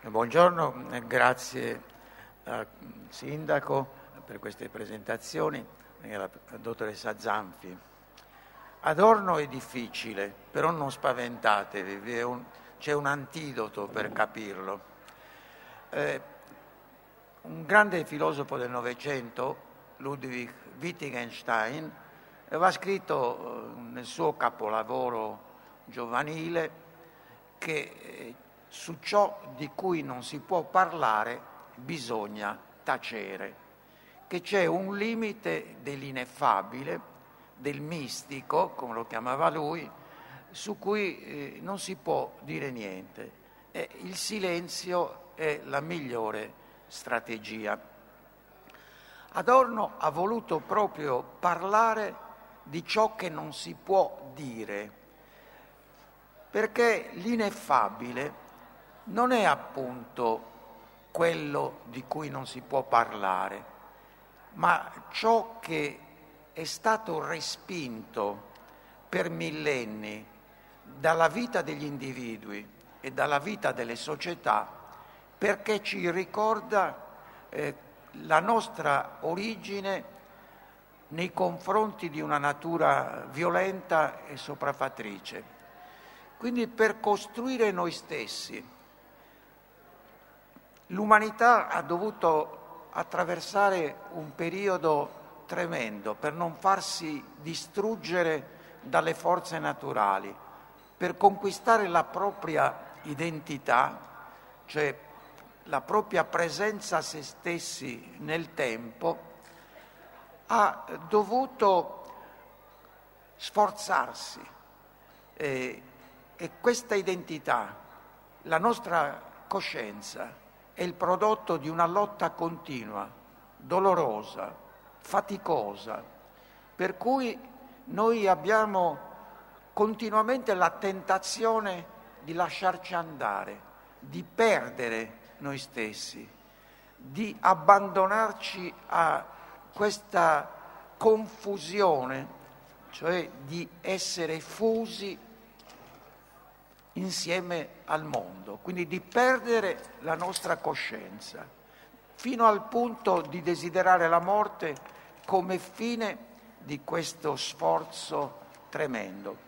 Buongiorno, grazie al Sindaco per queste presentazioni e alla dottoressa Zanfi. Adorno è difficile, però non spaventatevi, un, c'è un antidoto per capirlo. Eh, un grande filosofo del Novecento, Ludwig Wittgenstein, aveva scritto eh, nel suo capolavoro giovanile che eh, su ciò di cui non si può parlare bisogna tacere, che c'è un limite dell'ineffabile, del mistico, come lo chiamava lui, su cui eh, non si può dire niente. E il silenzio è la migliore strategia. Adorno ha voluto proprio parlare di ciò che non si può dire, perché l'ineffabile non è appunto quello di cui non si può parlare, ma ciò che è stato respinto per millenni dalla vita degli individui e dalla vita delle società perché ci ricorda eh, la nostra origine nei confronti di una natura violenta e sopraffattrice. Quindi per costruire noi stessi, L'umanità ha dovuto attraversare un periodo tremendo per non farsi distruggere dalle forze naturali, per conquistare la propria identità, cioè la propria presenza a se stessi nel tempo, ha dovuto sforzarsi. Eh, e questa identità, la nostra coscienza, è il prodotto di una lotta continua, dolorosa, faticosa, per cui noi abbiamo continuamente la tentazione di lasciarci andare, di perdere noi stessi, di abbandonarci a questa confusione, cioè di essere fusi insieme al mondo, quindi di perdere la nostra coscienza, fino al punto di desiderare la morte come fine di questo sforzo tremendo.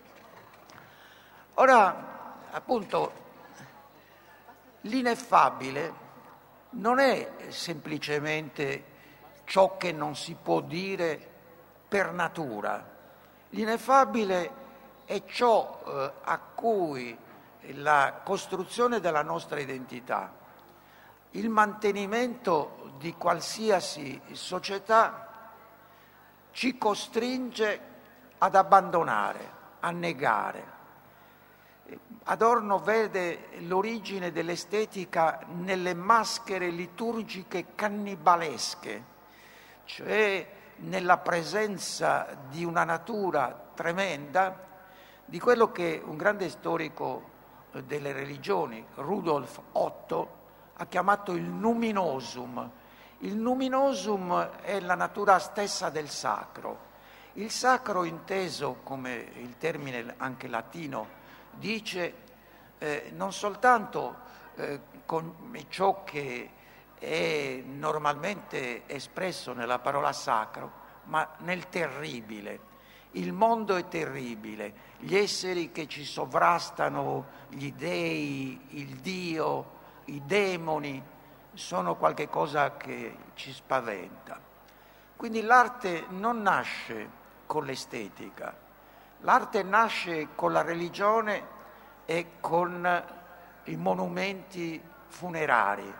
Ora, appunto, l'ineffabile non è semplicemente ciò che non si può dire per natura. L'ineffabile è ciò eh, a cui la costruzione della nostra identità, il mantenimento di qualsiasi società ci costringe ad abbandonare, a negare. Adorno vede l'origine dell'estetica nelle maschere liturgiche cannibalesche, cioè nella presenza di una natura tremenda, di quello che un grande storico delle religioni, Rudolf Otto, ha chiamato il numinosum. Il numinosum è la natura stessa del sacro. Il sacro inteso, come il termine anche latino dice, eh, non soltanto eh, con ciò che è normalmente espresso nella parola sacro, ma nel terribile. Il mondo è terribile, gli esseri che ci sovrastano, gli dei, il Dio, i demoni, sono qualcosa che ci spaventa. Quindi l'arte non nasce con l'estetica, l'arte nasce con la religione e con i monumenti funerari,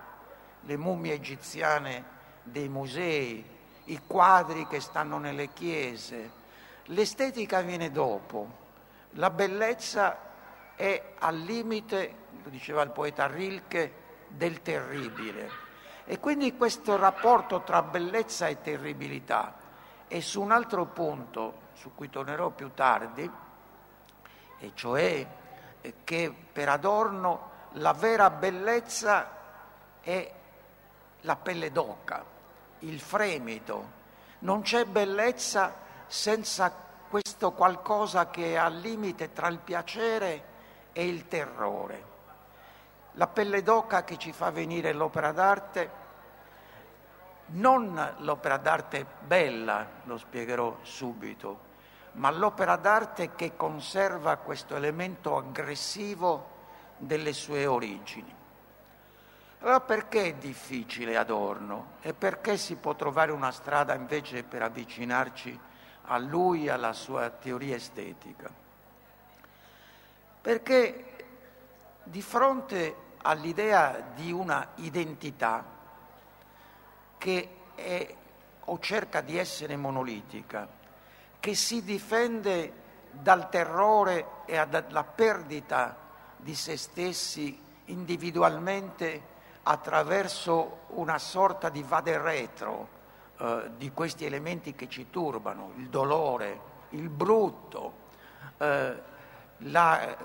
le mummie egiziane dei musei, i quadri che stanno nelle chiese, L'estetica viene dopo, la bellezza è al limite, lo diceva il poeta Rilke, del terribile. E quindi questo rapporto tra bellezza e terribilità e su un altro punto, su cui tornerò più tardi, e cioè che per Adorno la vera bellezza è la pelle d'oca, il fremito. Non c'è bellezza senza questo qualcosa che è al limite tra il piacere e il terrore. la pelle d'oca che ci fa venire l'opera d'arte, non l'opera d'arte bella, lo spiegherò subito, ma l'opera d'arte che conserva questo elemento aggressivo delle sue origini. Allora perché è difficile Adorno e perché si può trovare una strada invece per avvicinarci a lui e alla sua teoria estetica? Perché di fronte all'idea di una identità che è o cerca di essere monolitica, che si difende dal terrore e dalla perdita di se stessi individualmente attraverso una sorta di vade retro eh, di questi elementi che ci turbano, il dolore, il brutto, eh, la,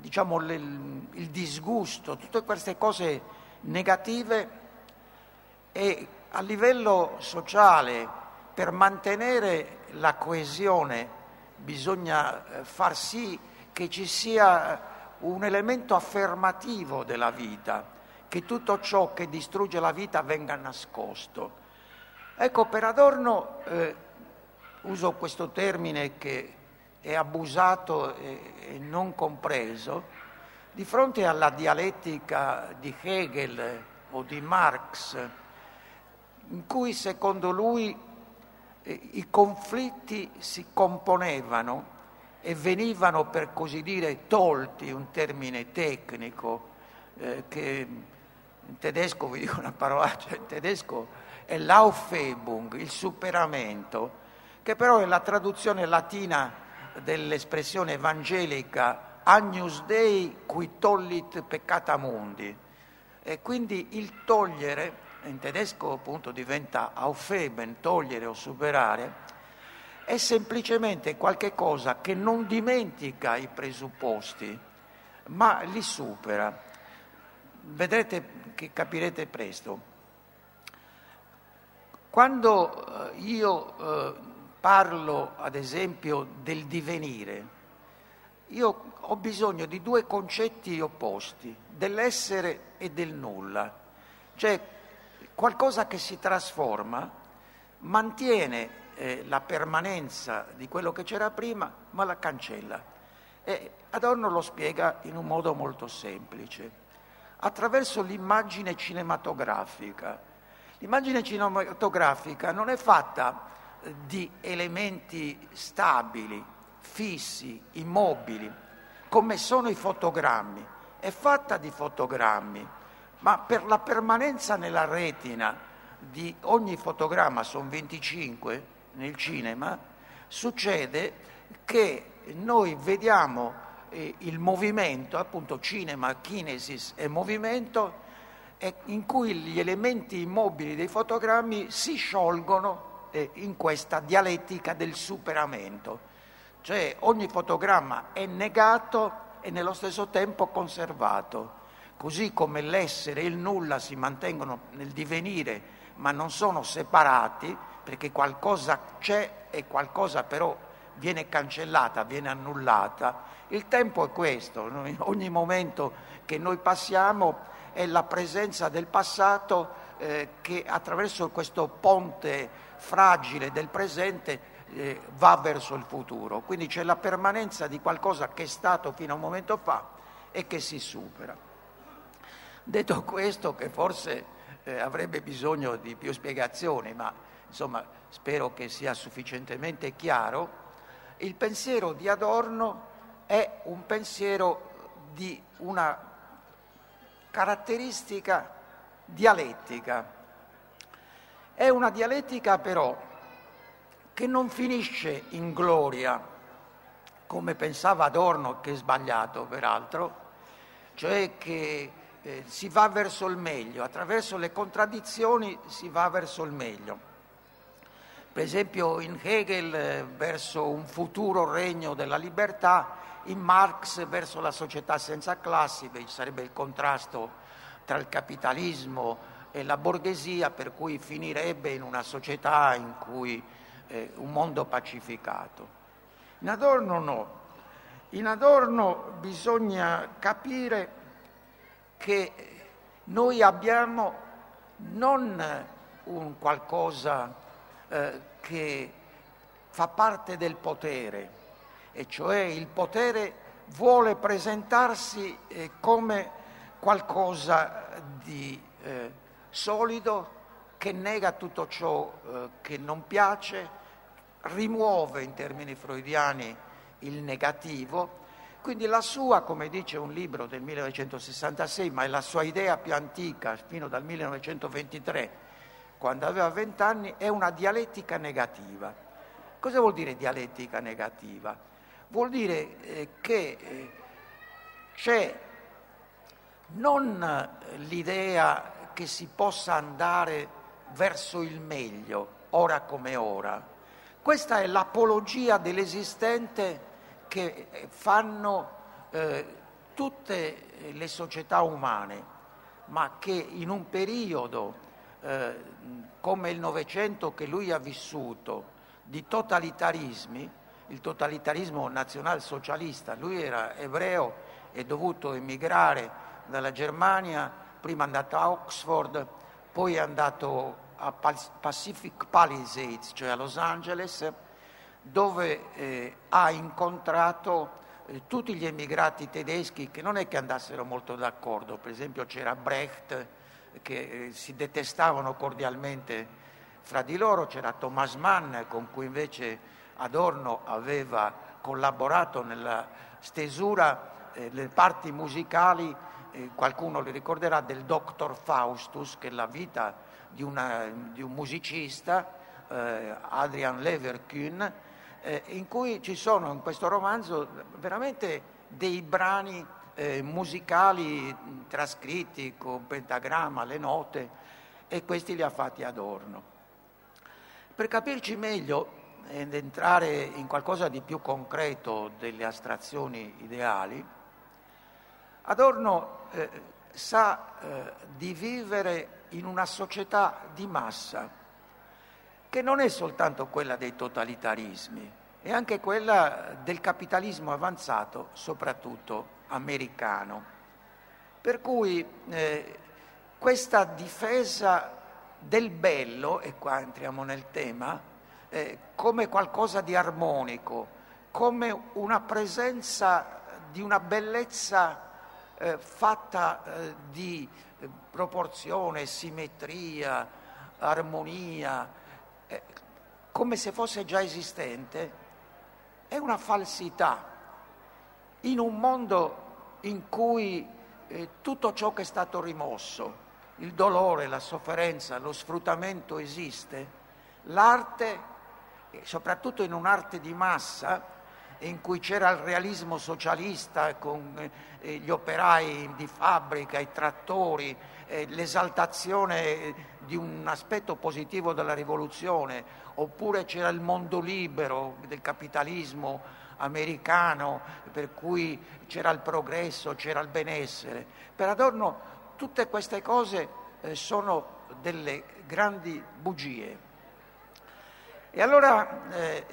diciamo, le, il disgusto, tutte queste cose negative e a livello sociale per mantenere la coesione bisogna eh, far sì che ci sia un elemento affermativo della vita, che tutto ciò che distrugge la vita venga nascosto. Ecco, per Adorno eh, uso questo termine che è abusato e, e non compreso, di fronte alla dialettica di Hegel o di Marx, in cui secondo lui eh, i conflitti si componevano e venivano per così dire tolti, un termine tecnico eh, che in tedesco vi dico una parolaccia, in tedesco è l'Aufhebung, il superamento, che però è la traduzione latina dell'espressione evangelica Agnus Dei qui tollit peccata mundi. E quindi il togliere, in tedesco appunto diventa Aufheben, togliere o superare, è semplicemente qualche cosa che non dimentica i presupposti, ma li supera. Vedrete che capirete presto. Quando eh, io eh, parlo, ad esempio, del divenire, io ho bisogno di due concetti opposti, dell'essere e del nulla, cioè qualcosa che si trasforma, mantiene eh, la permanenza di quello che c'era prima, ma la cancella. E Adorno lo spiega in un modo molto semplice attraverso l'immagine cinematografica. L'immagine cinematografica non è fatta eh, di elementi stabili, fissi, immobili, come sono i fotogrammi, è fatta di fotogrammi, ma per la permanenza nella retina di ogni fotogramma, sono 25 nel cinema, succede che noi vediamo eh, il movimento, appunto cinema, kinesis e movimento, in cui gli elementi immobili dei fotogrammi si sciolgono eh, in questa dialettica del superamento. Cioè ogni fotogramma è negato e nello stesso tempo conservato, così come l'essere e il nulla si mantengono nel divenire ma non sono separati perché qualcosa c'è e qualcosa però viene cancellata, viene annullata. Il tempo è questo, ogni momento che noi passiamo è la presenza del passato eh, che attraverso questo ponte fragile del presente eh, va verso il futuro. Quindi c'è la permanenza di qualcosa che è stato fino a un momento fa e che si supera. Detto questo, che forse eh, avrebbe bisogno di più spiegazioni, ma insomma spero che sia sufficientemente chiaro, il pensiero di Adorno è un pensiero di una caratteristica dialettica. È una dialettica però che non finisce in gloria, come pensava Adorno, che è sbagliato peraltro, cioè che eh, si va verso il meglio, attraverso le contraddizioni si va verso il meglio per esempio in Hegel eh, verso un futuro regno della libertà, in Marx verso la società senza classi, sarebbe il contrasto tra il capitalismo e la borghesia, per cui finirebbe in una società in cui eh, un mondo pacificato. In Adorno no, in Adorno bisogna capire che noi abbiamo non un qualcosa eh, che fa parte del potere, e cioè il potere vuole presentarsi eh, come qualcosa di eh, solido che nega tutto ciò eh, che non piace, rimuove in termini freudiani il negativo. Quindi la sua, come dice un libro del 1966, ma è la sua idea più antica, fino dal 1923, quando aveva vent'anni, è una dialettica negativa. Cosa vuol dire dialettica negativa? Vuol dire eh, che eh, c'è non l'idea che si possa andare verso il meglio, ora come ora. Questa è l'apologia dell'esistente che fanno eh, tutte le società umane, ma che in un periodo eh, come il Novecento che lui ha vissuto, di totalitarismi, il totalitarismo nazionalsocialista, lui era ebreo e dovuto emigrare dalla Germania, prima è andato a Oxford, poi è andato a Pacific Palisades, cioè a Los Angeles, dove eh, ha incontrato eh, tutti gli emigrati tedeschi che non è che andassero molto d'accordo, per esempio c'era Brecht che eh, si detestavano cordialmente fra di loro, c'era Thomas Mann con cui invece Adorno aveva collaborato nella stesura eh, parti musicali eh, qualcuno li ricorderà, del Dr. Faustus, che è la vita di, una, di un musicista, eh, Adrian Leverkühn, eh, in cui ci sono in questo romanzo veramente dei brani eh, musicali trascritti con pentagramma, le note, e questi li ha fatti Adorno. Per capirci meglio ed entrare in qualcosa di più concreto delle astrazioni ideali, Adorno eh, sa eh, di vivere in una società di massa, che non è soltanto quella dei totalitarismi, è anche quella del capitalismo avanzato, soprattutto americano. Per cui eh, questa difesa del bello, e qua entriamo nel tema, eh, come qualcosa di armonico, come una presenza di una bellezza eh, fatta eh, di eh, proporzione, simmetria, armonia, eh, come se fosse già esistente, è una falsità. In un mondo in cui eh, tutto ciò che è stato rimosso, il dolore, la sofferenza, lo sfruttamento esiste, l'arte, soprattutto in un'arte di massa, in cui c'era il realismo socialista con eh, gli operai di fabbrica, i trattori, eh, l'esaltazione di un aspetto positivo della rivoluzione, oppure c'era il mondo libero del capitalismo americano, per cui c'era il progresso, c'era il benessere. Per Adorno tutte queste cose eh, sono delle grandi bugie. E allora, eh,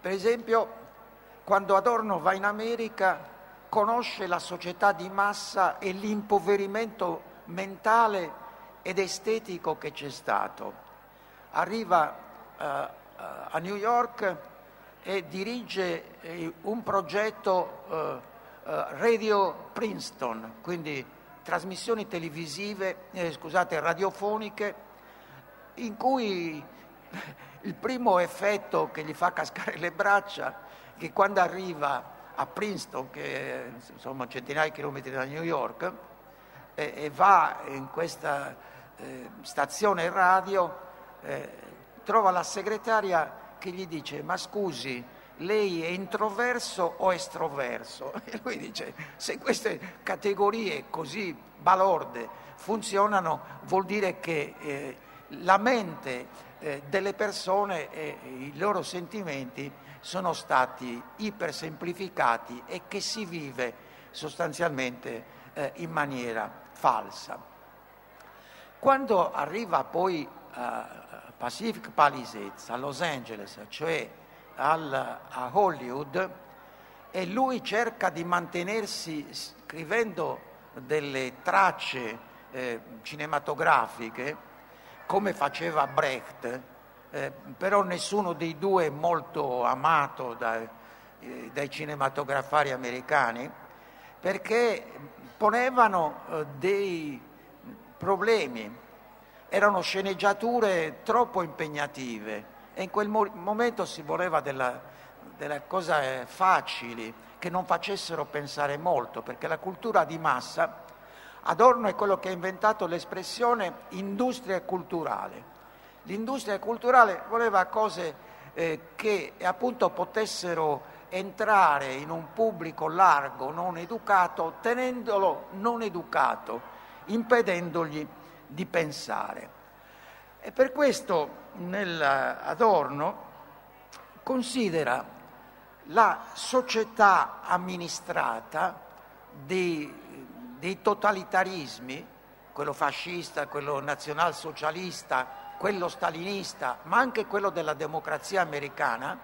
per esempio, quando Adorno va in America conosce la società di massa e l'impoverimento mentale ed estetico che c'è stato. Arriva uh, a New York e dirige eh, un progetto uh, uh, Radio Princeton, quindi trasmissioni televisive, eh, scusate, radiofoniche, in cui il primo effetto che gli fa cascare le braccia che quando arriva a Princeton, che è insomma centinaia di chilometri da New York, e, e va in questa eh, stazione radio, eh, trova la segretaria che gli dice ma scusi, lei è introverso o estroverso? E lui dice se queste categorie così balorde funzionano vuol dire che eh, la mente eh, delle persone e i loro sentimenti sono stati ipersemplificati e che si vive sostanzialmente eh, in maniera falsa. Quando arriva poi a Pacific Palisades, a Los Angeles, cioè al, a Hollywood, e lui cerca di mantenersi scrivendo delle tracce eh, cinematografiche, come faceva Brecht, eh, però nessuno dei due molto amato dai, eh, dai cinematografari americani, perché ponevano eh, dei problemi, erano sceneggiature troppo impegnative e in quel mo- momento si voleva della, delle cose facili, che non facessero pensare molto, perché la cultura di massa, Adorno è quello che ha inventato l'espressione industria culturale. L'industria culturale voleva cose eh, che appunto potessero entrare in un pubblico largo, non educato, tenendolo non educato, impedendogli di pensare. E per questo nell'Adorno considera la società amministrata dei, dei totalitarismi, quello fascista, quello nazionalsocialista, quello stalinista, ma anche quello della democrazia americana,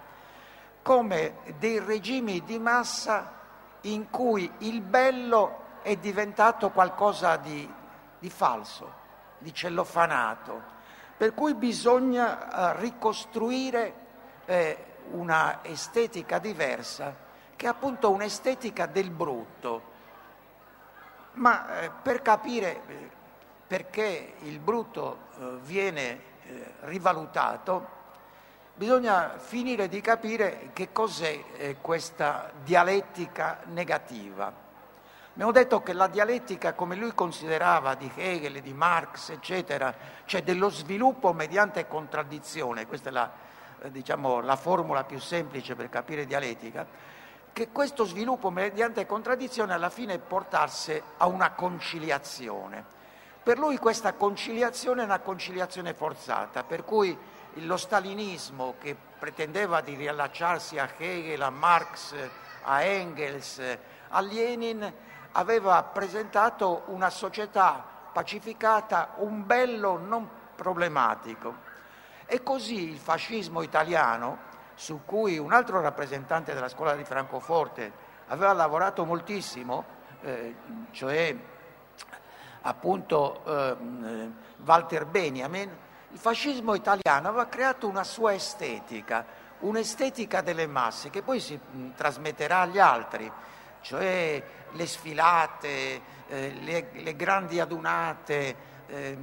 come dei regimi di massa in cui il bello è diventato qualcosa di, di falso, di cellofanato, per cui bisogna eh, ricostruire eh, una estetica diversa, che è appunto un'estetica del brutto. Ma eh, per capire eh, perché il brutto eh, viene rivalutato, bisogna finire di capire che cos'è questa dialettica negativa. Abbiamo detto che la dialettica, come lui considerava di Hegel, di Marx, eccetera, cioè dello sviluppo mediante contraddizione, questa è la, diciamo, la formula più semplice per capire dialettica, che questo sviluppo mediante contraddizione alla fine portasse a una conciliazione. Per lui questa conciliazione è una conciliazione forzata, per cui lo stalinismo che pretendeva di riallacciarsi a Hegel, a Marx, a Engels, a Lenin, aveva presentato una società pacificata, un bello non problematico. E così il fascismo italiano, su cui un altro rappresentante della scuola di Francoforte aveva lavorato moltissimo, eh, cioè appunto eh, Walter Benjamin, il fascismo italiano aveva creato una sua estetica, un'estetica delle masse che poi si mh, trasmetterà agli altri, cioè le sfilate, eh, le, le, grandi adunate, eh,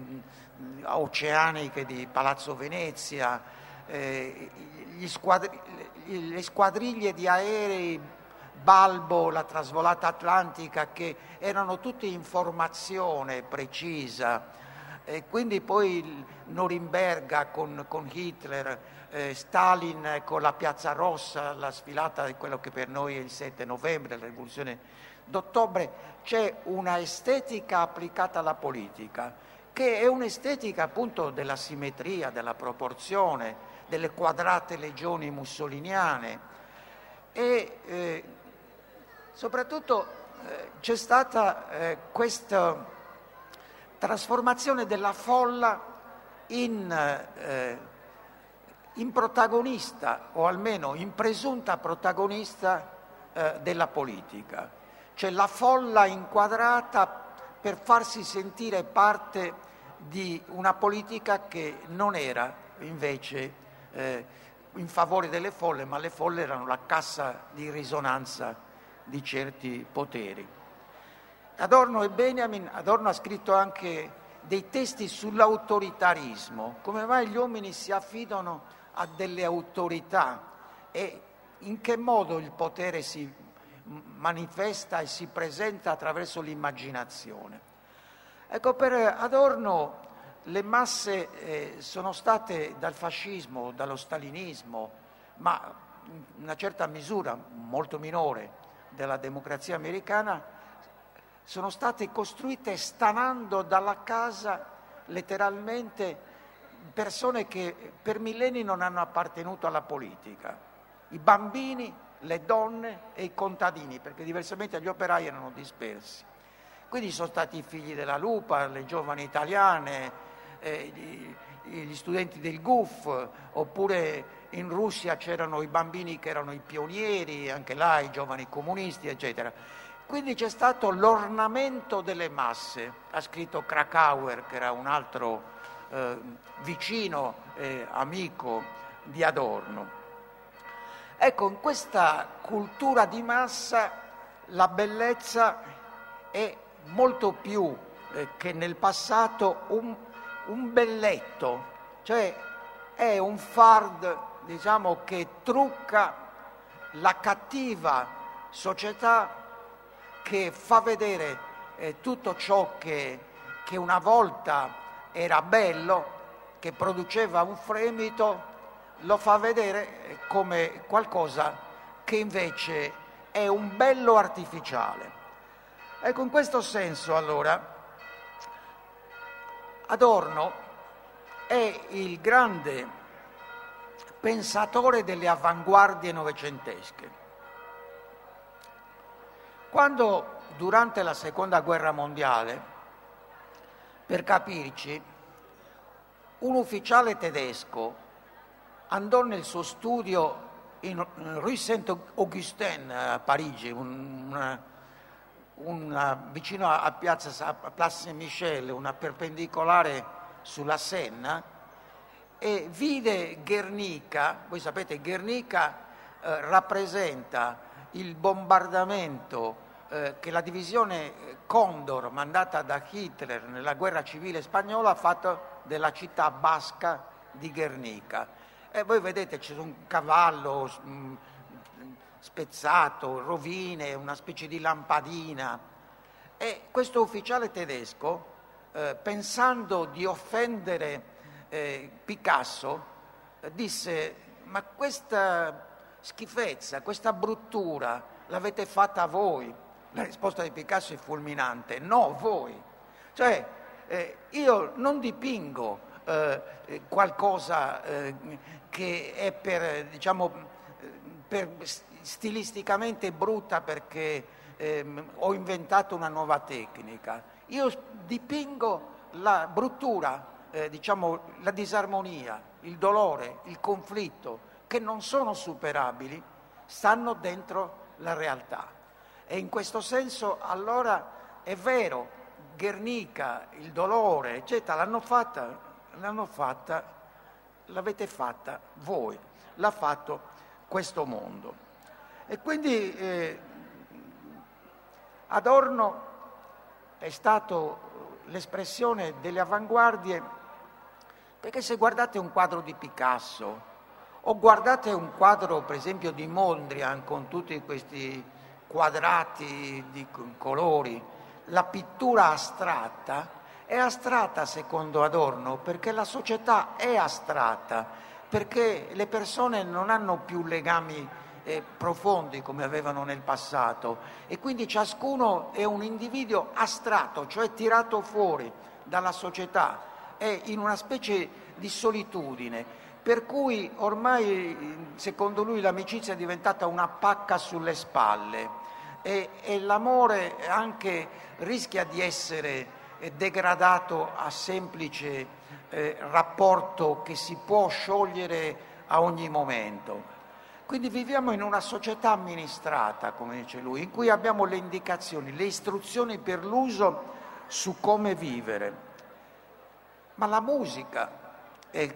oceaniche di Palazzo Venezia, eh, squadri- le squadriglie di aerei Balbo, la trasvolata atlantica, che erano tutte in formazione precisa. E quindi poi Norimberga con, con Hitler, eh, Stalin con la Piazza Rossa, la sfilata di quello che per noi è il 7 novembre, la rivoluzione d'ottobre, c'è una estetica applicata alla politica che è un'estetica appunto della simmetria, della proporzione, delle quadrate legioni mussoliniane. E eh, soprattutto eh, c'è stata eh, questa trasformazione della folla in, eh, in, protagonista o almeno in presunta protagonista eh, della politica, cioè la folla inquadrata per farsi sentire parte di una politica che non era invece eh, in favore delle folle, ma le folle erano la cassa di risonanza di certi poteri. Adorno e Benjamin, Adorno ha scritto anche dei testi sull'autoritarismo, come mai gli uomini si affidano a delle autorità e in che modo il potere si manifesta e si presenta attraverso l'immaginazione. Ecco, per Adorno le masse eh, sono state dal fascismo, dallo stalinismo, ma in una certa misura, molto minore, della democrazia americana, sono state costruite stanando dalla casa letteralmente persone che per millenni non hanno appartenuto alla politica, i bambini, le donne e i contadini, perché diversamente gli operai erano dispersi. Quindi sono stati i figli della lupa, le giovani italiane, eh, gli, studenti del GUF, oppure in Russia c'erano i bambini che erano i pionieri, anche là i giovani comunisti, eccetera. Quindi c'è stato l'ornamento delle masse, ha scritto Krakauer, che era un altro eh, vicino e amico di Adorno. Ecco, in questa cultura di massa la bellezza è molto più eh, che nel passato un, un belletto, cioè è un fard diciamo, che trucca la cattiva società che fa vedere eh, tutto ciò che, che una volta era bello, che produceva un fremito, lo fa vedere eh, come qualcosa che invece è un bello artificiale. Ecco, in questo senso allora Adorno è il grande pensatore delle avanguardie novecentesche. Quando durante la seconda guerra mondiale, per capirci, un ufficiale tedesco andò nel suo studio in Rue Saint-Augustin a Parigi, un, una, una, vicino a piazza a Place Saint-Michel, una perpendicolare sulla Senna, e vide Guernica, voi sapete Guernica eh, rappresenta il bombardamento eh, che la divisione Condor mandata da Hitler nella guerra civile spagnola ha fatto della città basca di Guernica. E voi vedete c'è un cavallo mh, spezzato, rovine, una specie di lampadina. E questo ufficiale tedesco, eh, pensando di offendere eh, Picasso, disse ma questa schifezza, questa bruttura l'avete fatta voi. La risposta di Picasso è fulminante, no voi. Cioè, eh, io non dipingo eh, qualcosa eh, che è per, diciamo, per stilisticamente brutta perché ehm, ho inventato una nuova tecnica. Io dipingo la bruttura, eh, diciamo, la disarmonia, il dolore, il conflitto, che non sono superabili, stanno dentro la realtà. E in questo senso allora è vero, Guernica, il dolore, eccetera, l'hanno fatta, l'hanno fatta, l'avete fatta voi, l'ha fatto questo mondo. E quindi eh, Adorno è stato l'espressione delle avanguardie, perché se guardate un quadro di Picasso o guardate un quadro per esempio di Mondrian con tutti questi quadrati di colori, la pittura astratta è astratta secondo Adorno perché la società è astratta, perché le persone non hanno più legami eh, profondi come avevano nel passato e quindi ciascuno è un individuo astratto, cioè tirato fuori dalla società, è in una specie di solitudine, per cui ormai secondo lui l'amicizia è diventata una pacca sulle spalle e, e l'amore anche rischia di essere eh, degradato a semplice eh, rapporto che si può sciogliere a ogni momento. Quindi viviamo in una società amministrata, come dice lui, in cui abbiamo le indicazioni, le istruzioni per l'uso su come vivere. Ma la musica, è,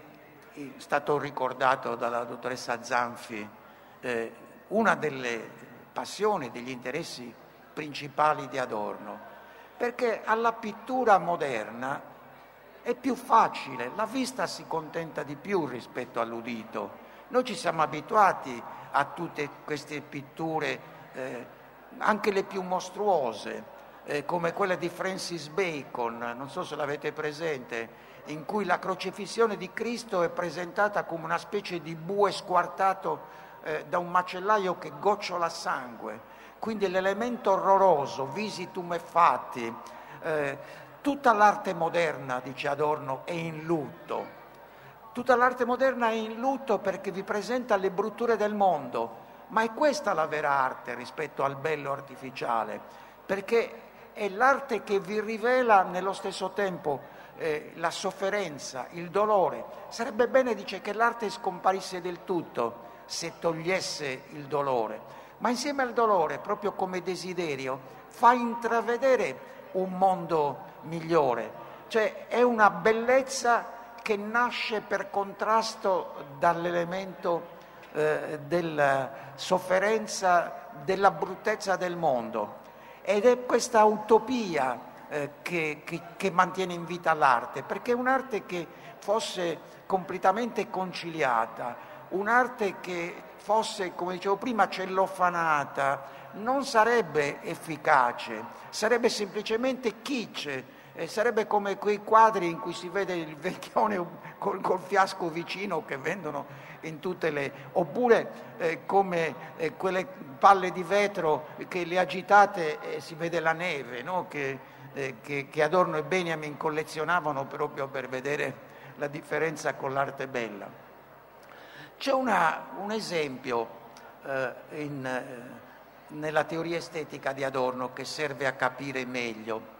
è stato ricordato dalla dottoressa Zanfi, eh, una delle passioni, degli interessi principali di Adorno, perché alla pittura moderna è più facile, la vista si contenta di più rispetto all'udito. Noi ci siamo abituati a tutte queste pitture, eh, anche le più mostruose, eh, come quella di Francis Bacon, non so se l'avete presente, in cui la crocifissione di Cristo è presentata come una specie di bue squartato eh, da un macellaio che gocciola sangue, quindi l'elemento orroroso, visitum e fatti, eh, tutta l'arte moderna, dice Adorno, è in lutto. Tutta l'arte moderna è in lutto perché vi presenta le brutture del mondo, ma è questa la vera arte rispetto al bello artificiale, perché è l'arte che vi rivela nello stesso tempo eh, la sofferenza, il dolore. Sarebbe bene, dice, che l'arte scomparisse del tutto, se togliesse il dolore. ma insieme al dolore, proprio come desiderio, fa intravedere un mondo migliore. Cioè è una bellezza che nasce per contrasto dall'elemento eh, della sofferenza, della bruttezza del mondo. Ed è questa utopia eh, che, che, che mantiene in vita l'arte, perché è un'arte che fosse completamente conciliata, un'arte che fosse, come dicevo prima, cellofanata, non sarebbe efficace, sarebbe semplicemente kitsch, eh, sarebbe come quei quadri in cui si vede il vecchione col, col fiasco vicino che vendono in tutte le... oppure eh, come eh, quelle palle di vetro che le agitate e si vede la neve, no? che, eh, che, che Adorno e Benjamin collezionavano proprio per vedere la differenza con l'arte bella. C'è una, un esempio eh, in, eh, nella teoria estetica di Adorno che serve a capire meglio.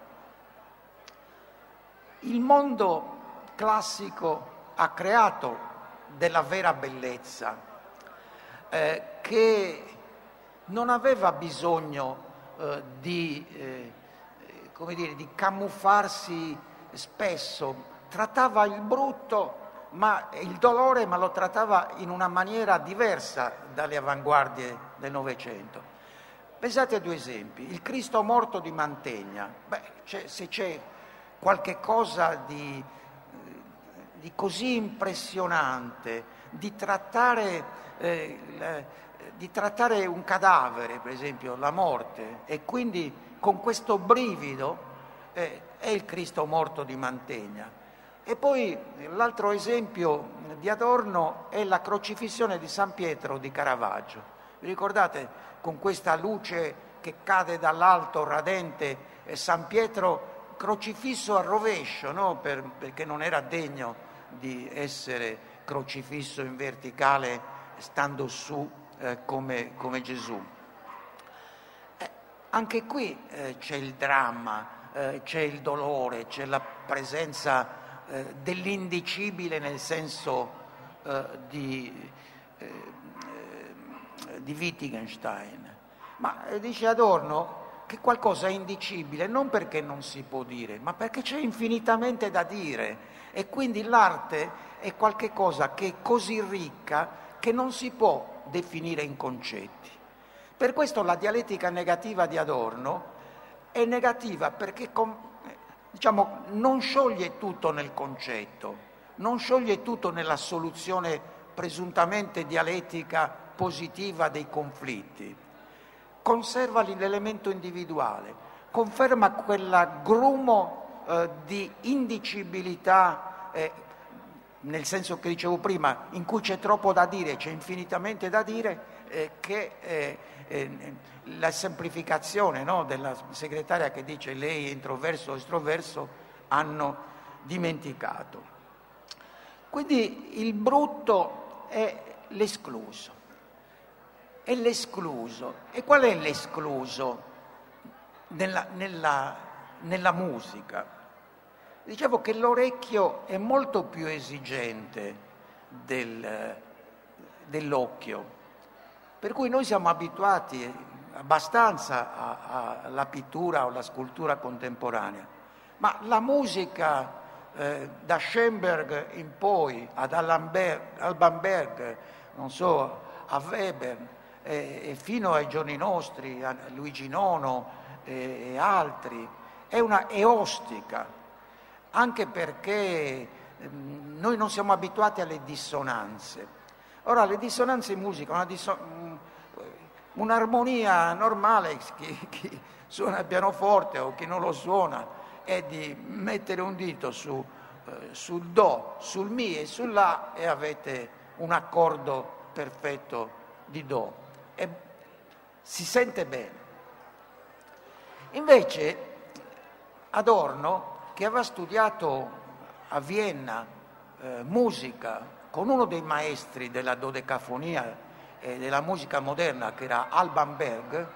Il mondo classico ha creato della vera bellezza eh, che non aveva bisogno eh, di, eh, dire, di camuffarsi spesso, trattava il brutto, ma il dolore, ma lo trattava in una maniera diversa dalle avanguardie del Novecento. Pensate a due esempi. Il Cristo morto di Mantegna. Beh, se c'è qualche cosa di, di così impressionante, di trattare, eh, di trattare un cadavere, per esempio, la morte, e quindi con questo brivido, eh, è il Cristo morto di Mantegna. E poi l'altro esempio di Adorno è la crocifissione di San Pietro di Caravaggio. Vi ricordate con questa luce che cade dall'alto radente San Pietro crocifisso a rovescio, no? per, perché non era degno di essere crocifisso in verticale stando su eh, come, come, Gesù. Eh, anche qui eh, c'è il dramma, eh, c'è il dolore, c'è la presenza eh, dell'indicibile nel senso eh, di, di Wittgenstein. Ma dice Adorno, che qualcosa è indicibile non perché non si può dire, ma perché c'è infinitamente da dire e quindi l'arte è qualcosa che è così ricca che non si può definire in concetti. Per questo la dialettica negativa di Adorno è negativa perché diciamo, non scioglie tutto nel concetto, non scioglie tutto nella soluzione presuntamente dialettica positiva dei conflitti conserva l'elemento individuale, conferma quel grumo eh, di indicibilità, eh, nel senso che dicevo prima, in cui c'è troppo da dire, c'è infinitamente da dire, eh, che eh, eh, la semplificazione no, della segretaria che dice lei introverso o estroverso hanno dimenticato. Quindi il brutto è l'escluso è l'escluso. E qual è l'escluso nella, nella, nella musica? Dicevo che l'orecchio è molto più esigente del, dell'occhio, per cui noi siamo abituati abbastanza alla pittura o alla scultura contemporanea, ma la musica eh, da Schoenberg in poi, ad Alban Berg, non so, a Weber, e fino ai giorni nostri, a Luigi Nono e altri, è una eostica, anche perché ehm, noi non siamo abituati alle dissonanze. Ora, le dissonanze in musica, una disso- un'armonia normale, chi, chi, suona il pianoforte o chi non lo suona, è di mettere un dito su, eh, sul Do, sul Mi e sul La e avete un accordo perfetto di Do e si sente bene. Invece Adorno, che aveva studiato a Vienna eh, musica con uno dei maestri della dodecafonia e della musica moderna, che era Alban Berg,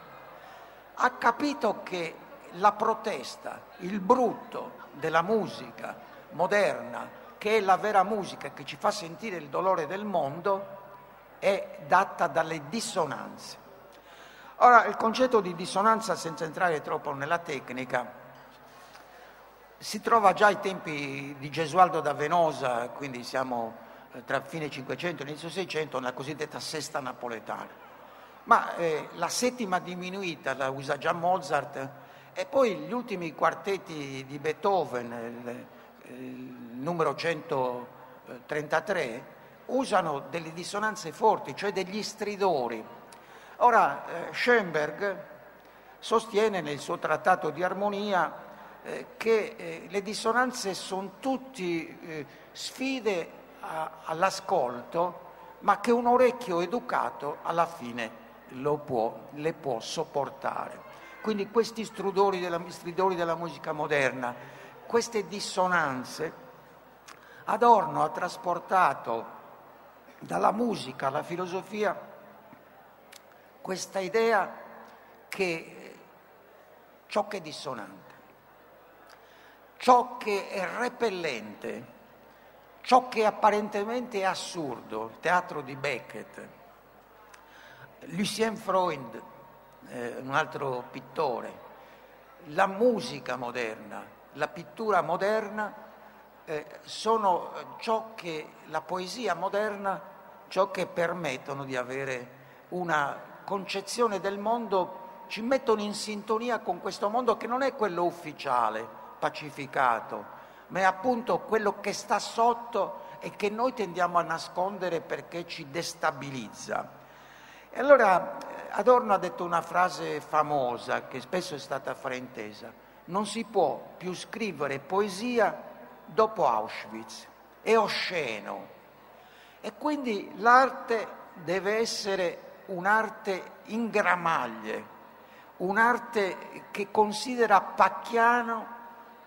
ha capito che la protesta, il brutto della musica moderna, che è la vera musica che ci fa sentire il dolore del mondo, è data dalle dissonanze. Ora, il concetto di dissonanza, senza entrare troppo nella tecnica, si trova già ai tempi di Gesualdo da Venosa, quindi siamo eh, tra fine 500 e inizio 600, nella cosiddetta sesta napoletana. Ma eh, la settima diminuita la usa già Mozart e poi gli ultimi quartetti di Beethoven, il, il numero 133, usano delle dissonanze forti, cioè degli stridori. Ora, eh, Schoenberg sostiene nel suo trattato di armonia eh, che eh, le dissonanze sono tutte eh, sfide a, all'ascolto, ma che un orecchio educato alla fine può, le può sopportare. Quindi questi stridori della, stridori della musica moderna, queste dissonanze, Adorno ha trasportato dalla musica alla filosofia questa idea che ciò che è dissonante ciò che è repellente, ciò che apparentemente è assurdo, il teatro di Beckett. Lucien Freud, eh, un altro pittore, la musica moderna, la pittura moderna eh, sono ciò che la poesia moderna, ciò che permettono di avere una concezione del mondo, ci mettono in sintonia con questo mondo che non è quello ufficiale, pacificato, ma è appunto quello che sta sotto e che noi tendiamo a nascondere perché ci destabilizza. E allora eh, Adorno ha detto una frase famosa che spesso è stata fraintesa, non si può più scrivere poesia dopo Auschwitz, è osceno. E quindi l'arte deve essere un'arte in gramaglie, un'arte che considera pacchiano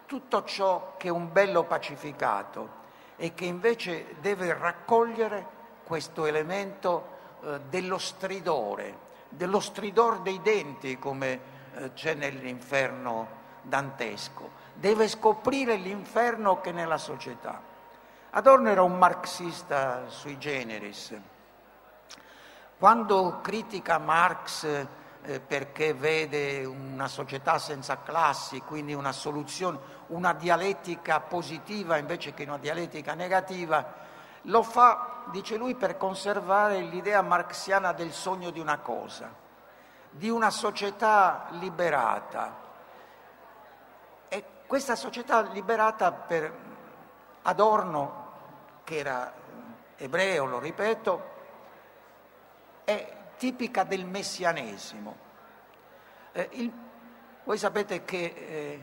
tutto ciò che è un bello pacificato e che invece deve raccogliere questo elemento eh, dello stridore, dello stridor dei denti come eh, c'è nell'inferno dantesco, deve scoprire l'inferno che è nella società. Adorno era un marxista sui generis. Quando critica Marx eh, perché vede una società senza classi, quindi una soluzione, una dialettica positiva invece che una dialettica negativa, lo fa, dice lui, per conservare l'idea marxiana del sogno di una cosa, di una società liberata. E questa società liberata per Adorno, che era ebreo, lo ripeto, è tipica del messianesimo. Eh, il, voi sapete che eh,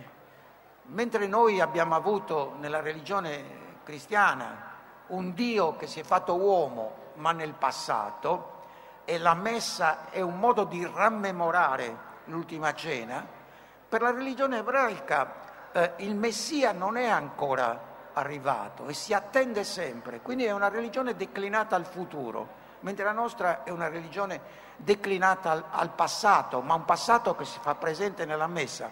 mentre noi abbiamo avuto nella religione cristiana un Dio che si è fatto uomo ma nel passato e la messa è un modo di rammemorare l'ultima cena, per la religione ebraica eh, il Messia non è ancora arrivato e si attende sempre, quindi è una religione declinata al futuro mentre la nostra è una religione declinata al, al passato, ma un passato che si fa presente nella messa.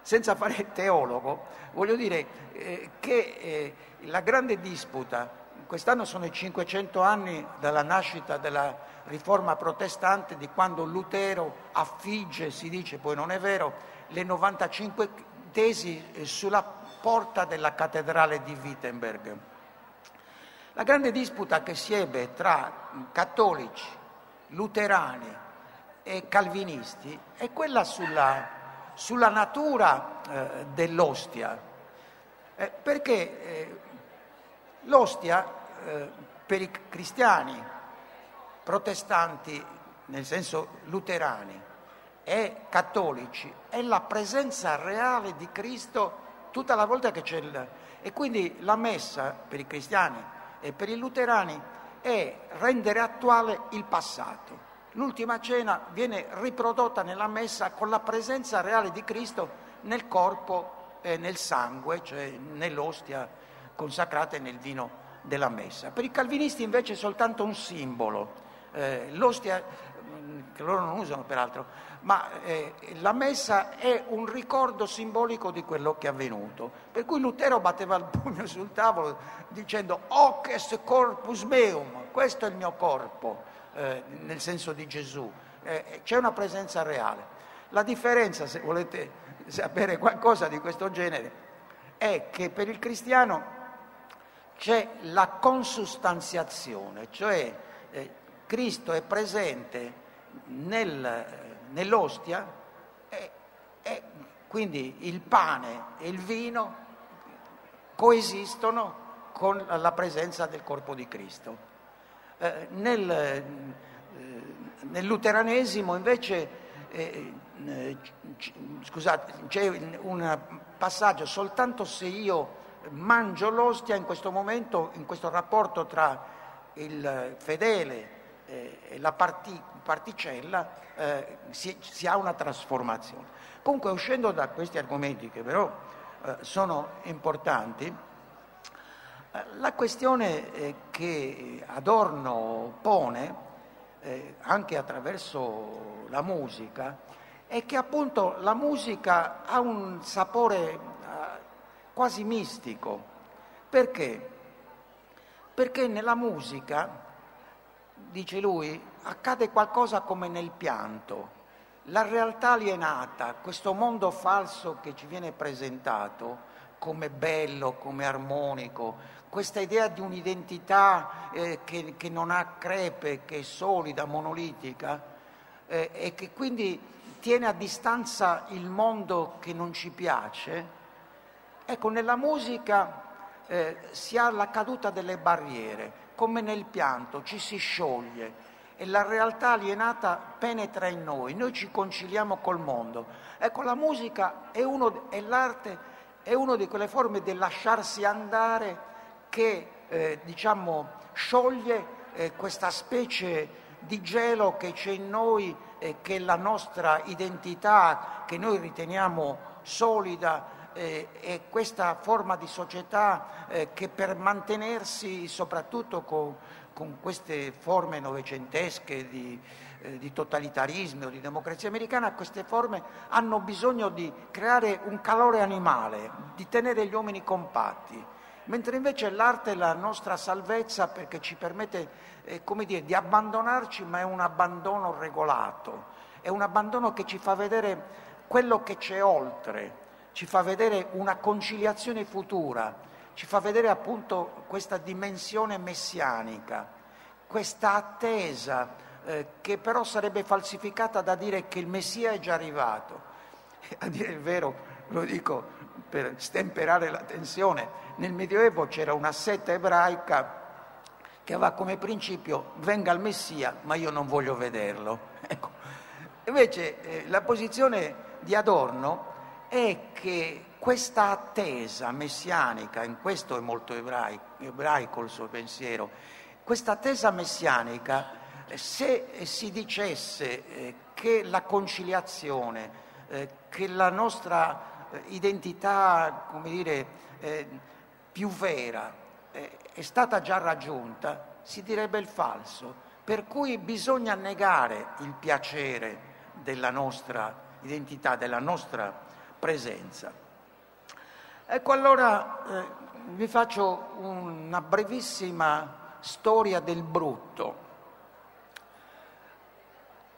Senza fare teologo, voglio dire eh, che eh, la grande disputa, quest'anno sono i 500 anni dalla nascita della riforma protestante, di quando Lutero affigge, si dice, poi non è vero, le 95 tesi eh, sulla porta della cattedrale di Wittenberg. La grande disputa che si ebbe tra cattolici, luterani e calvinisti è quella sulla, sulla natura eh, dell'ostia, eh, perché eh, l'ostia eh, per i cristiani protestanti, nel senso luterani, e cattolici, è la presenza reale di Cristo tutta la volta che c'è il... E quindi la messa per i cristiani e per i luterani è rendere attuale il passato. L'ultima cena viene riprodotta nella messa con la presenza reale di Cristo nel corpo e nel sangue, cioè nell'ostia consacrata e nel vino della messa. Per i calvinisti invece è soltanto un simbolo. Eh, l'ostia, mm, che loro non usano peraltro, ma eh, la messa è un ricordo simbolico di quello che è avvenuto. Per cui Lutero batteva il pugno sul tavolo dicendo hoc est corpus meum, questo è il mio corpo, eh, nel senso di Gesù. eh, c'è una presenza reale. La differenza, se volete sapere qualcosa di questo genere, è che per il cristiano c'è la consustanziazione, cioè eh, Cristo è presente nel, nell'ostia e, e quindi il pane e il vino coesistono con la presenza del corpo di Cristo. Eh, nel, eh, nel, luteranesimo invece eh, eh scusate, c'è un passaggio soltanto se io mangio l'ostia in questo momento, in questo rapporto tra il fedele eh, la parti, particella, eh, si, si, ha una trasformazione. Comunque, uscendo da questi argomenti che però eh, sono importanti, eh, la questione eh, che Adorno pone, eh, anche attraverso la musica, è che appunto la musica ha un sapore quasi mistico. Perché? Perché nella musica, dice lui, accade qualcosa come nel pianto. La realtà alienata, questo mondo falso che ci viene presentato come bello, come armonico, questa idea di un'identità eh, che, che, non ha crepe, che è solida, monolitica eh, e che quindi tiene a distanza il mondo che non ci piace, Ecco, nella musica eh, si ha la caduta delle barriere, come nel pianto, ci si scioglie e la realtà alienata penetra in noi, noi ci conciliamo col mondo. Ecco, la musica è uno, e l'arte è una di quelle forme del lasciarsi andare che, eh, diciamo, scioglie eh, questa specie di gelo che c'è in noi, eh, che la nostra identità, che noi riteniamo solida, eh, e questa forma di società eh, che per mantenersi soprattutto con, con queste forme novecentesche di, eh, di totalitarismo di democrazia americana, queste forme hanno bisogno di creare un calore animale, di tenere gli uomini compatti, mentre invece l'arte è la nostra salvezza perché ci permette eh, dire, di abbandonarci, ma è un abbandono regolato, è un abbandono che ci fa vedere quello che c'è oltre, ci fa vedere una conciliazione futura, ci fa vedere appunto questa dimensione messianica, questa attesa eh, che però sarebbe falsificata da dire che il Messia è già arrivato. A dire il vero, lo dico per stemperare la tensione, nel Medioevo c'era una setta ebraica che aveva come principio venga il Messia, ma io non voglio vederlo. Ecco. Invece eh, la posizione di Adorno è che questa attesa messianica, in questo è molto ebraico, ebraico il suo pensiero, questa attesa messianica, se si dicesse eh, che la conciliazione, eh, che la nostra eh, identità, come dire, più vera è stata già raggiunta, si direbbe il falso. Per cui bisogna negare il piacere della nostra identità, della nostra presenza. Ecco allora eh, vi faccio una brevissima storia del brutto.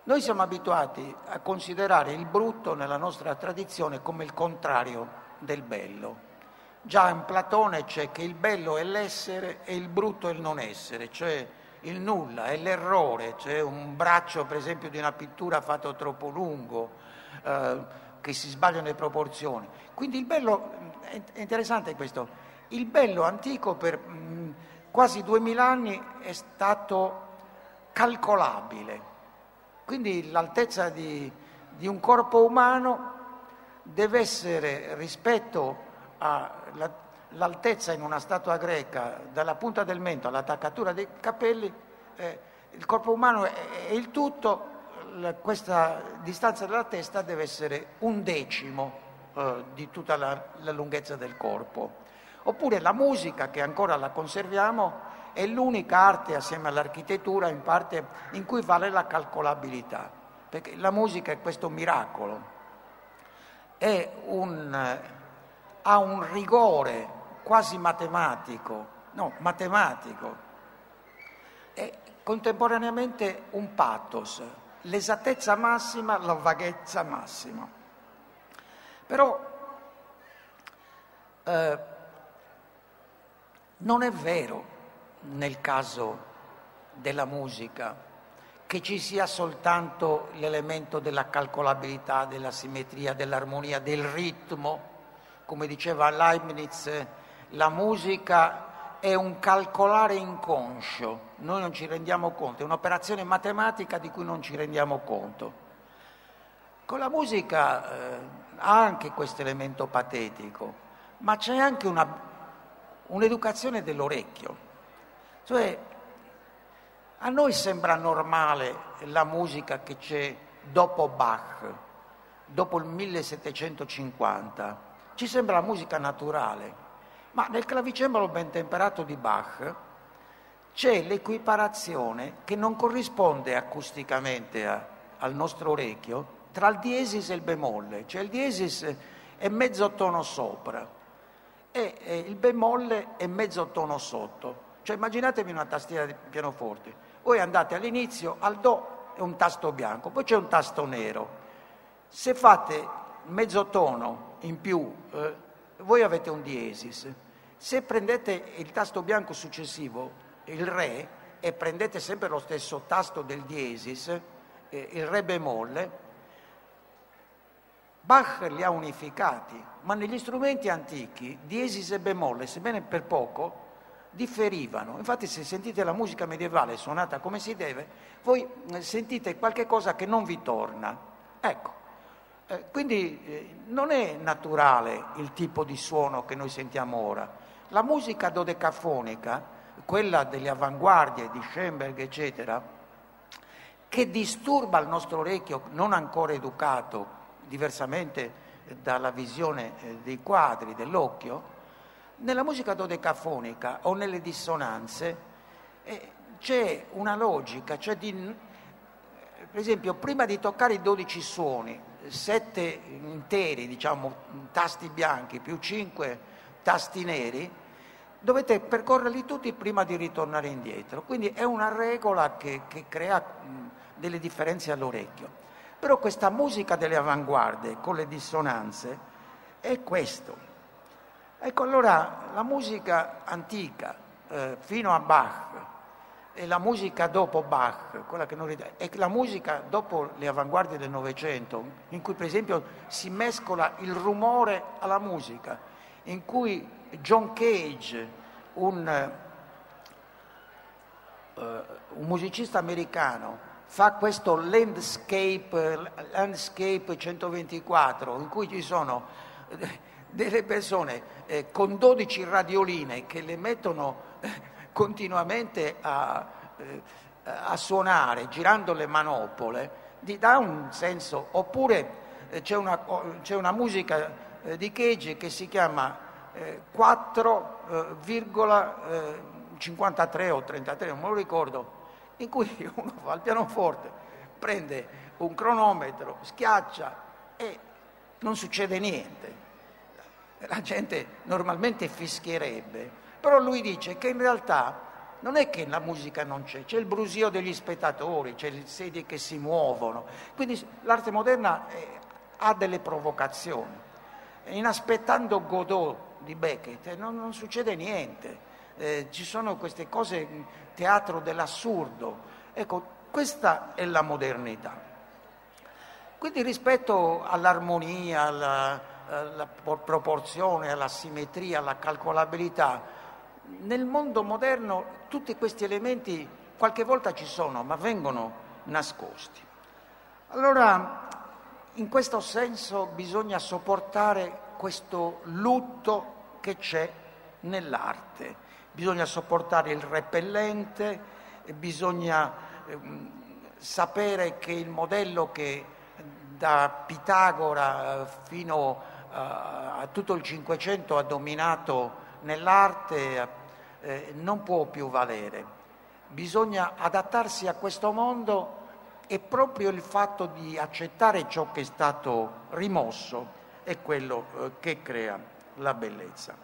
Noi siamo abituati a considerare il brutto nella nostra tradizione come il contrario del bello. Già in Platone c'è che il bello è l'essere e il brutto è il non essere, cioè il nulla, è l'errore, c'è un braccio per esempio di una pittura fatto troppo lungo, eh, che si sbagliano le proporzioni. Quindi il bello, è interessante questo, il bello antico per mh, mm, quasi duemila anni è stato calcolabile, quindi l'altezza di, di un corpo umano deve essere rispetto all'altezza in una statua greca dalla punta del mento all'attaccatura dei capelli, eh, il corpo umano è, è il tutto, questa distanza della testa deve essere un decimo eh, di tutta la, la lunghezza del corpo. Oppure la musica, che ancora la conserviamo, è l'unica arte assieme all'architettura in parte in cui vale la calcolabilità, perché la musica è questo miracolo, è un, ha un rigore quasi matematico, no, matematico, e contemporaneamente un pathos l'esattezza massima, la vaghezza massima. Però eh, non è vero nel caso della musica che ci sia soltanto l'elemento della calcolabilità, della simmetria, dell'armonia, del ritmo. Come diceva Leibniz, la musica è un calcolare inconscio, noi non ci rendiamo conto, è un'operazione matematica di cui non ci rendiamo conto. Con la musica eh, ha anche questo elemento patetico, ma c'è anche una, un'educazione dell'orecchio. Cioè, a noi sembra normale la musica che c'è dopo Bach, dopo il 1750, ci sembra la musica naturale, ma nel clavicembalo ben temperato di Bach c'è l'equiparazione che non corrisponde acusticamente a, al nostro orecchio tra il diesis e il bemolle, cioè il diesis è mezzo tono sopra e, e il bemolle è mezzo tono sotto. Cioè immaginatevi una tastiera di pianoforte, voi andate all'inizio al do è un tasto bianco, poi c'è un tasto nero. Se fate mezzo tono in più, eh, voi avete un diesis. Se prendete il tasto bianco successivo, il re, e prendete sempre lo stesso tasto del diesis, eh, il re bemolle, Bach li ha unificati, ma negli strumenti antichi diesis e bemolle, sebbene per poco, differivano. Infatti se sentite la musica medievale suonata come si deve, voi eh, sentite qualche cosa che non vi torna. Ecco, eh, quindi eh, non è naturale il tipo di suono che noi sentiamo ora. La musica dodecafonica, quella delle avanguardie di Schoenberg, eccetera, che disturba il nostro orecchio non ancora educato diversamente dalla visione eh, dei quadri, dell'occhio, nella musica dodecafonica o nelle dissonanze eh, c'è una logica, cioè di, per esempio prima di toccare i 12 suoni, sette interi, diciamo, tasti bianchi più cinque tasti neri, dovete percorrerli tutti prima di ritornare indietro. Quindi è una regola che, che crea delle differenze all'orecchio. Però questa musica delle avanguardie con le dissonanze è questo. Ecco allora la musica antica eh, fino a Bach e la musica dopo Bach, quella che non ride, e la musica dopo le avanguardie del Novecento, in cui per esempio si mescola il rumore alla musica, in cui John Cage, un, uh, un musicista americano, fa questo landscape, landscape 124 in cui ci sono delle persone eh, con 12 radioline che le mettono eh, continuamente a, eh, a, suonare girando le manopole, gli dà un senso. Oppure eh, c'è una, c'è, una, musica eh, di Cage che si chiama 4,53 o 33, non me lo ricordo, in cui uno va al pianoforte, prende un cronometro, schiaccia e non succede niente. La gente normalmente fischierebbe, però lui dice che in realtà non è che la musica non c'è, c'è il brusio degli spettatori, c'è le sedie che si muovono. Quindi l'arte moderna eh, ha delle provocazioni. Inaspettando Godot di Beckett eh, non, non succede niente eh, ci sono queste cose, teatro dell'assurdo. Ecco, questa è la modernità. Quindi rispetto all'armonia, alla, alla proporzione, alla simmetria, alla calcolabilità, nel mondo moderno tutti questi elementi qualche volta ci sono, ma vengono nascosti. Allora, in questo senso bisogna sopportare questo lutto che c'è nell'arte bisogna sopportare il repellente, bisogna eh, sapere che il modello che da Pitagora fino a, a tutto il Cinquecento ha dominato nell'arte eh, non può più valere. Bisogna adattarsi a questo mondo e proprio il fatto di accettare ciò che è stato rimosso è quello eh, che crea la bellezza.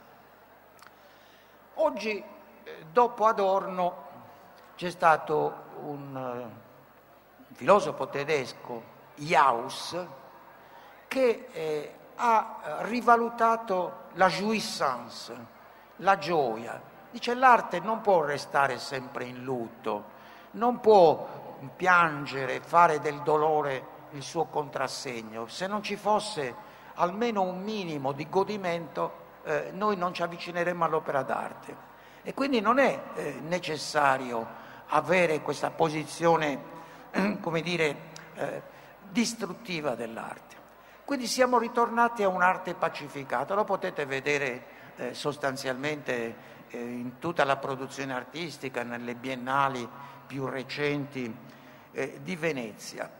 Oggi, eh, dopo Adorno, c'è stato un, eh, un filosofo tedesco, Jauss, che eh, ha rivalutato la jouissance, la gioia. Dice l'arte non può restare sempre in lutto, non può piangere, fare del dolore il suo contrassegno. Se non ci fosse almeno un minimo di godimento, eh, noi non ci avvicineremmo all'opera d'arte. E quindi non è eh, necessario avere questa posizione, come dire, eh, distruttiva dell'arte. Quindi siamo ritornati a un'arte pacificata, lo potete vedere eh, sostanzialmente eh, in tutta la produzione artistica, nelle biennali più recenti eh, di Venezia.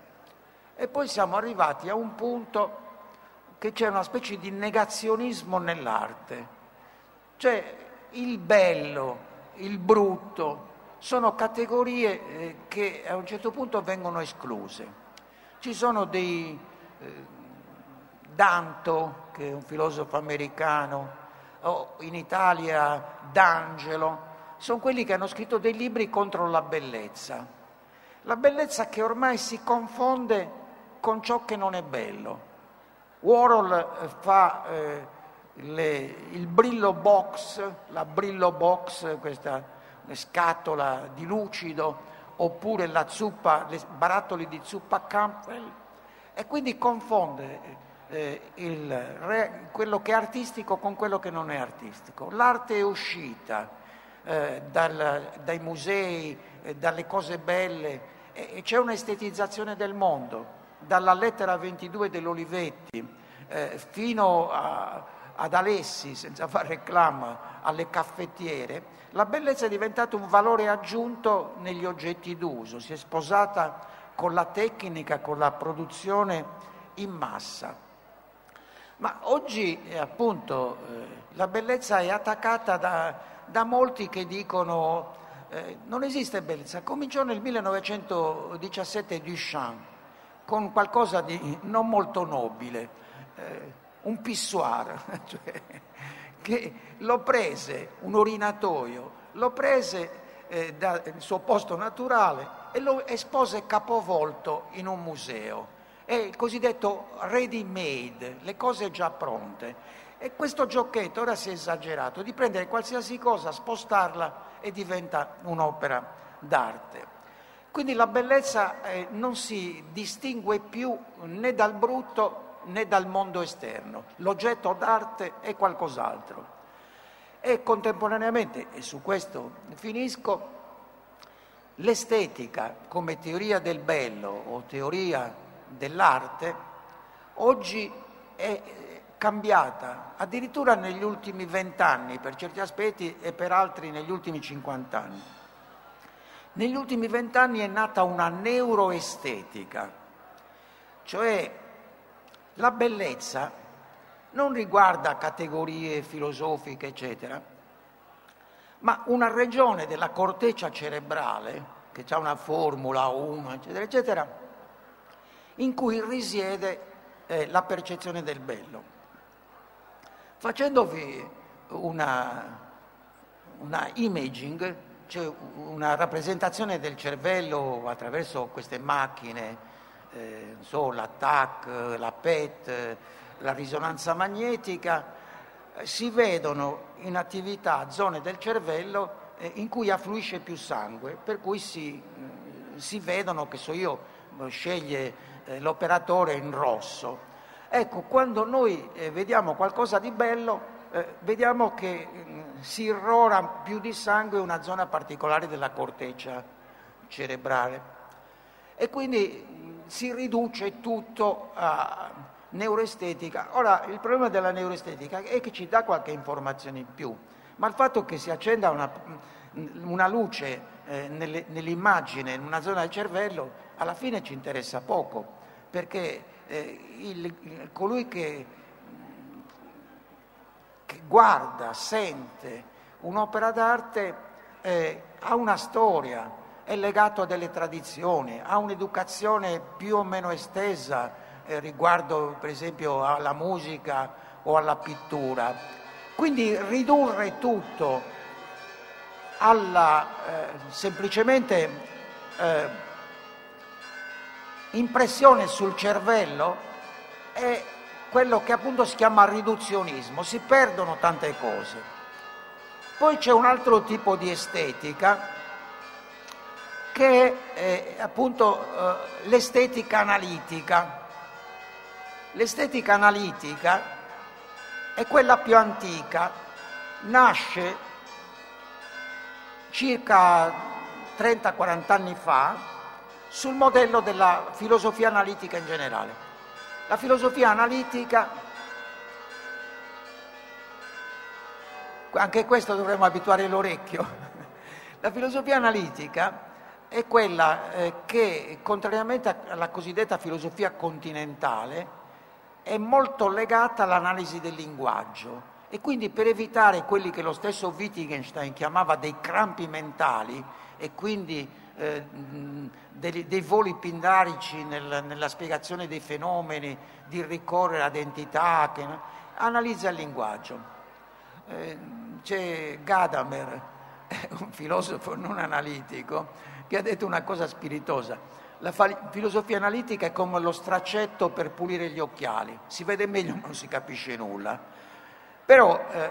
E poi siamo arrivati a un punto che c'è una specie di negazionismo nell'arte, cioè il bello, il brutto, sono categorie eh, che a un certo punto vengono escluse. Ci sono dei eh, Danto, che è un filosofo americano, o in Italia D'Angelo, sono quelli che hanno scritto dei libri contro la bellezza. La bellezza che ormai si confonde con ciò che non è bello. Warhol eh, fa eh, le, il brillo box, la brillo box, questa scatola di lucido, oppure la zuppa, le barattoli di zuppa Campbell, e quindi confonde eh, il, re, quello che è artistico con quello che non è artistico. L'arte è uscita eh, dal, dai musei, eh, dalle cose belle, c'è un'estetizzazione del mondo dalla lettera 22 dell'Olivetti eh, fino a, ad Alessi, senza fare reclama, alle caffettiere, la bellezza è diventata un valore aggiunto negli oggetti d'uso, si è sposata con la tecnica, con la produzione in massa. Ma oggi eh, appunto eh, la bellezza è attaccata da, da molti che dicono eh, non esiste bellezza. Cominciò nel 1917 Duchamp con qualcosa di non molto nobile, eh, un pissoir, cioè, che lo prese, un orinatoio, lo prese eh, dal suo posto naturale e lo espose capovolto in un museo. È il cosiddetto ready made, le cose già pronte. E questo giochetto ora si è esagerato, di prendere qualsiasi cosa, spostarla e diventa un'opera d'arte. Quindi la bellezza eh, non si distingue più né dal brutto né dal mondo esterno, l'oggetto d'arte è qualcos'altro. E contemporaneamente, e su questo finisco, l'estetica come teoria del bello o teoria dell'arte oggi è cambiata, addirittura negli ultimi vent'anni per certi aspetti e per altri negli ultimi cinquant'anni. Negli ultimi vent'anni è nata una neuroestetica, cioè la bellezza non riguarda categorie filosofiche, eccetera, ma una regione della corteccia cerebrale, che ha una formula 1, eccetera, eccetera, in cui risiede eh, la percezione del bello. Facendovi una, una imaging, c'è una rappresentazione del cervello attraverso queste macchine, eh, so, la TAC, la PET, la risonanza magnetica, eh, si vedono in attività zone del cervello eh, in cui affluisce più sangue, per cui si, eh, si vedono, che so io, sceglie l'operatore in rosso. Ecco, quando noi eh, vediamo qualcosa di bello, eh, vediamo che mh, si irrora più di sangue una zona particolare della corteccia cerebrale e quindi mh, si riduce tutto a neuroestetica. Ora, il problema della neuroestetica è che ci dà qualche informazione in più, ma il fatto che si accenda una, una luce eh, nelle, nell'immagine in una zona del cervello alla fine ci interessa poco, perché eh, il, colui che che guarda, sente un'opera d'arte eh, ha una storia, è legato a delle tradizioni, ha un'educazione più o meno estesa eh, riguardo per esempio alla musica o alla pittura. Quindi ridurre tutto alla, eh, semplicemente eh, impressione sul cervello è quello che appunto si chiama riduzionismo, si perdono tante cose. Poi c'è un altro tipo di estetica che è appunto eh, l'estetica analitica. L'estetica analitica è quella più antica, nasce circa 30-40 anni fa sul modello della filosofia analitica in generale. La filosofia analitica, anche questo dovremmo abituare l'orecchio, la filosofia analitica è quella eh, che, contrariamente alla cosiddetta filosofia continentale, è molto legata all'analisi del linguaggio e quindi per evitare quelli che lo stesso Wittgenstein chiamava dei crampi mentali e quindi eh, dei, dei, voli pindarici nel, nella spiegazione dei fenomeni, di ricorrere ad entità, che, analizza il linguaggio. Eh, c'è Gadamer, un filosofo non analitico, che ha detto una cosa spiritosa. La filosofia analitica è come lo straccetto per pulire gli occhiali, si vede meglio non si capisce nulla. Però eh,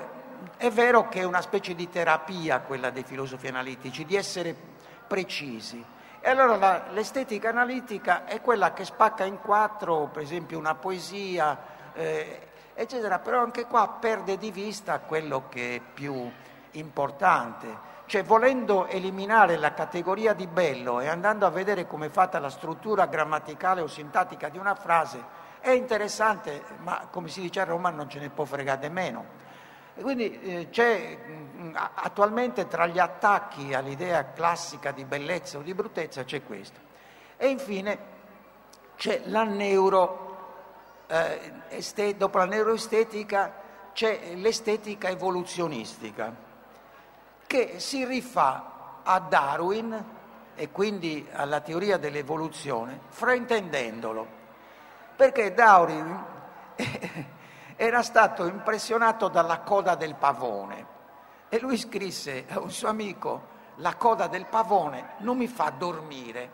è vero che è una specie di terapia quella dei filosofi analitici, di essere precisi. E allora la, l'estetica analitica è quella che spacca in quattro, per esempio, una poesia, eh, eccetera, però anche qua perde di vista quello che è più importante cioè volendo eliminare la categoria di bello e andando a vedere come è fatta la struttura grammaticale o sintattica di una frase, è interessante, ma come si dice a Roma non ce ne può fregare meno. E quindi eh, c'è mm, attualmente tra gli attacchi all'idea classica di bellezza o di bruttezza c'è questo. E infine c'è la neuro, eh, este, dopo la neuroestetica c'è l'estetica evoluzionistica che si rifà a Darwin e quindi alla teoria dell'evoluzione, fraintendendolo, perché Darwin era stato impressionato dalla coda del pavone. E lui scrisse a un suo amico la coda del pavone non mi fa dormire,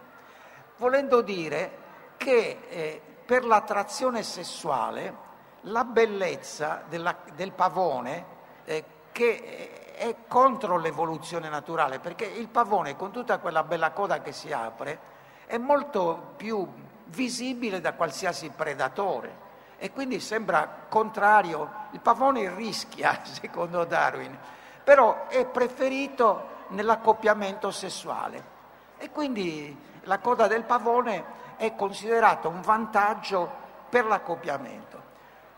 volendo dire che eh, per l'attrazione sessuale la bellezza della, del pavone eh, che è contro l'evoluzione naturale, perché il pavone con tutta quella bella coda che si apre è molto più visibile da qualsiasi predatore e quindi sembra contrario, il pavone rischia, secondo Darwin, però è preferito nell'accoppiamento sessuale e quindi la coda del pavone è considerata un vantaggio per l'accoppiamento.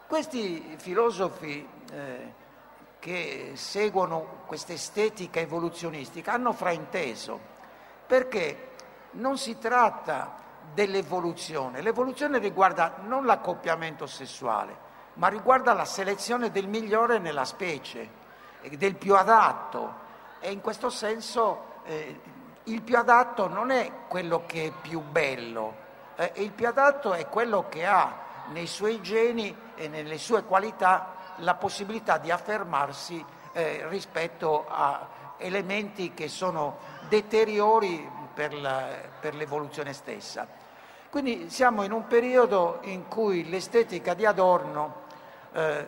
Questi filosofi eh, che seguono questa estetica evoluzionistica hanno frainteso, perché non si tratta dell'evoluzione, l'evoluzione riguarda non l'accoppiamento sessuale, ma riguarda la selezione del migliore nella specie, del più adatto. E in questo senso eh, il più adatto non è quello che è più bello, eh, il più adatto è quello che ha nei suoi geni e nelle sue qualità la possibilità di affermarsi eh, rispetto a elementi che sono deteriori per, la, per l'evoluzione stessa. Quindi siamo in un periodo in cui l'estetica di Adorno, eh,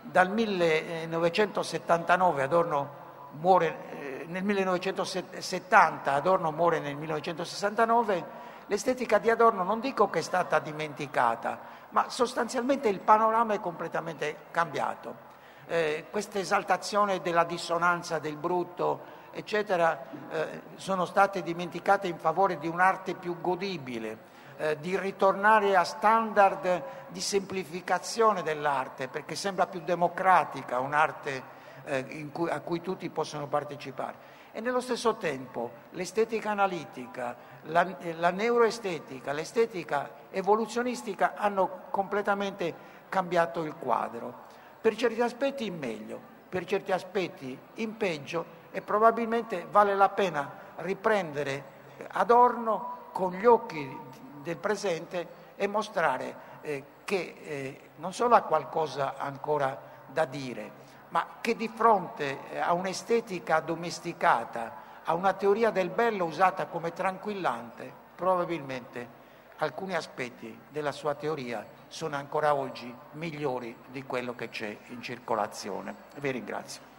dal 1979 Adorno muore eh, nel 1970, Adorno muore nel 1969, l'estetica di Adorno non dico che è stata dimenticata, ma sostanzialmente il panorama è completamente cambiato. Eh, questa esaltazione della dissonanza, del brutto, eccetera, eh, sono state dimenticate in favore di un'arte più godibile, eh, di ritornare a standard di semplificazione dell'arte, perché sembra più democratica un'arte eh, cui, a cui tutti possono partecipare. E nello stesso tempo l'estetica analitica, la, la neuroestetica, l'estetica evoluzionistica hanno completamente cambiato il quadro. Per certi aspetti in meglio, per certi aspetti in peggio e probabilmente vale la pena riprendere Adorno con gli occhi del presente e mostrare eh, che eh, non solo ha qualcosa ancora da dire, ma che di fronte eh, a un'estetica domesticata, a una teoria del bello usata come tranquillante, probabilmente alcuni aspetti della sua teoria sono ancora oggi migliori di quello che c'è in circolazione. Vi ringrazio.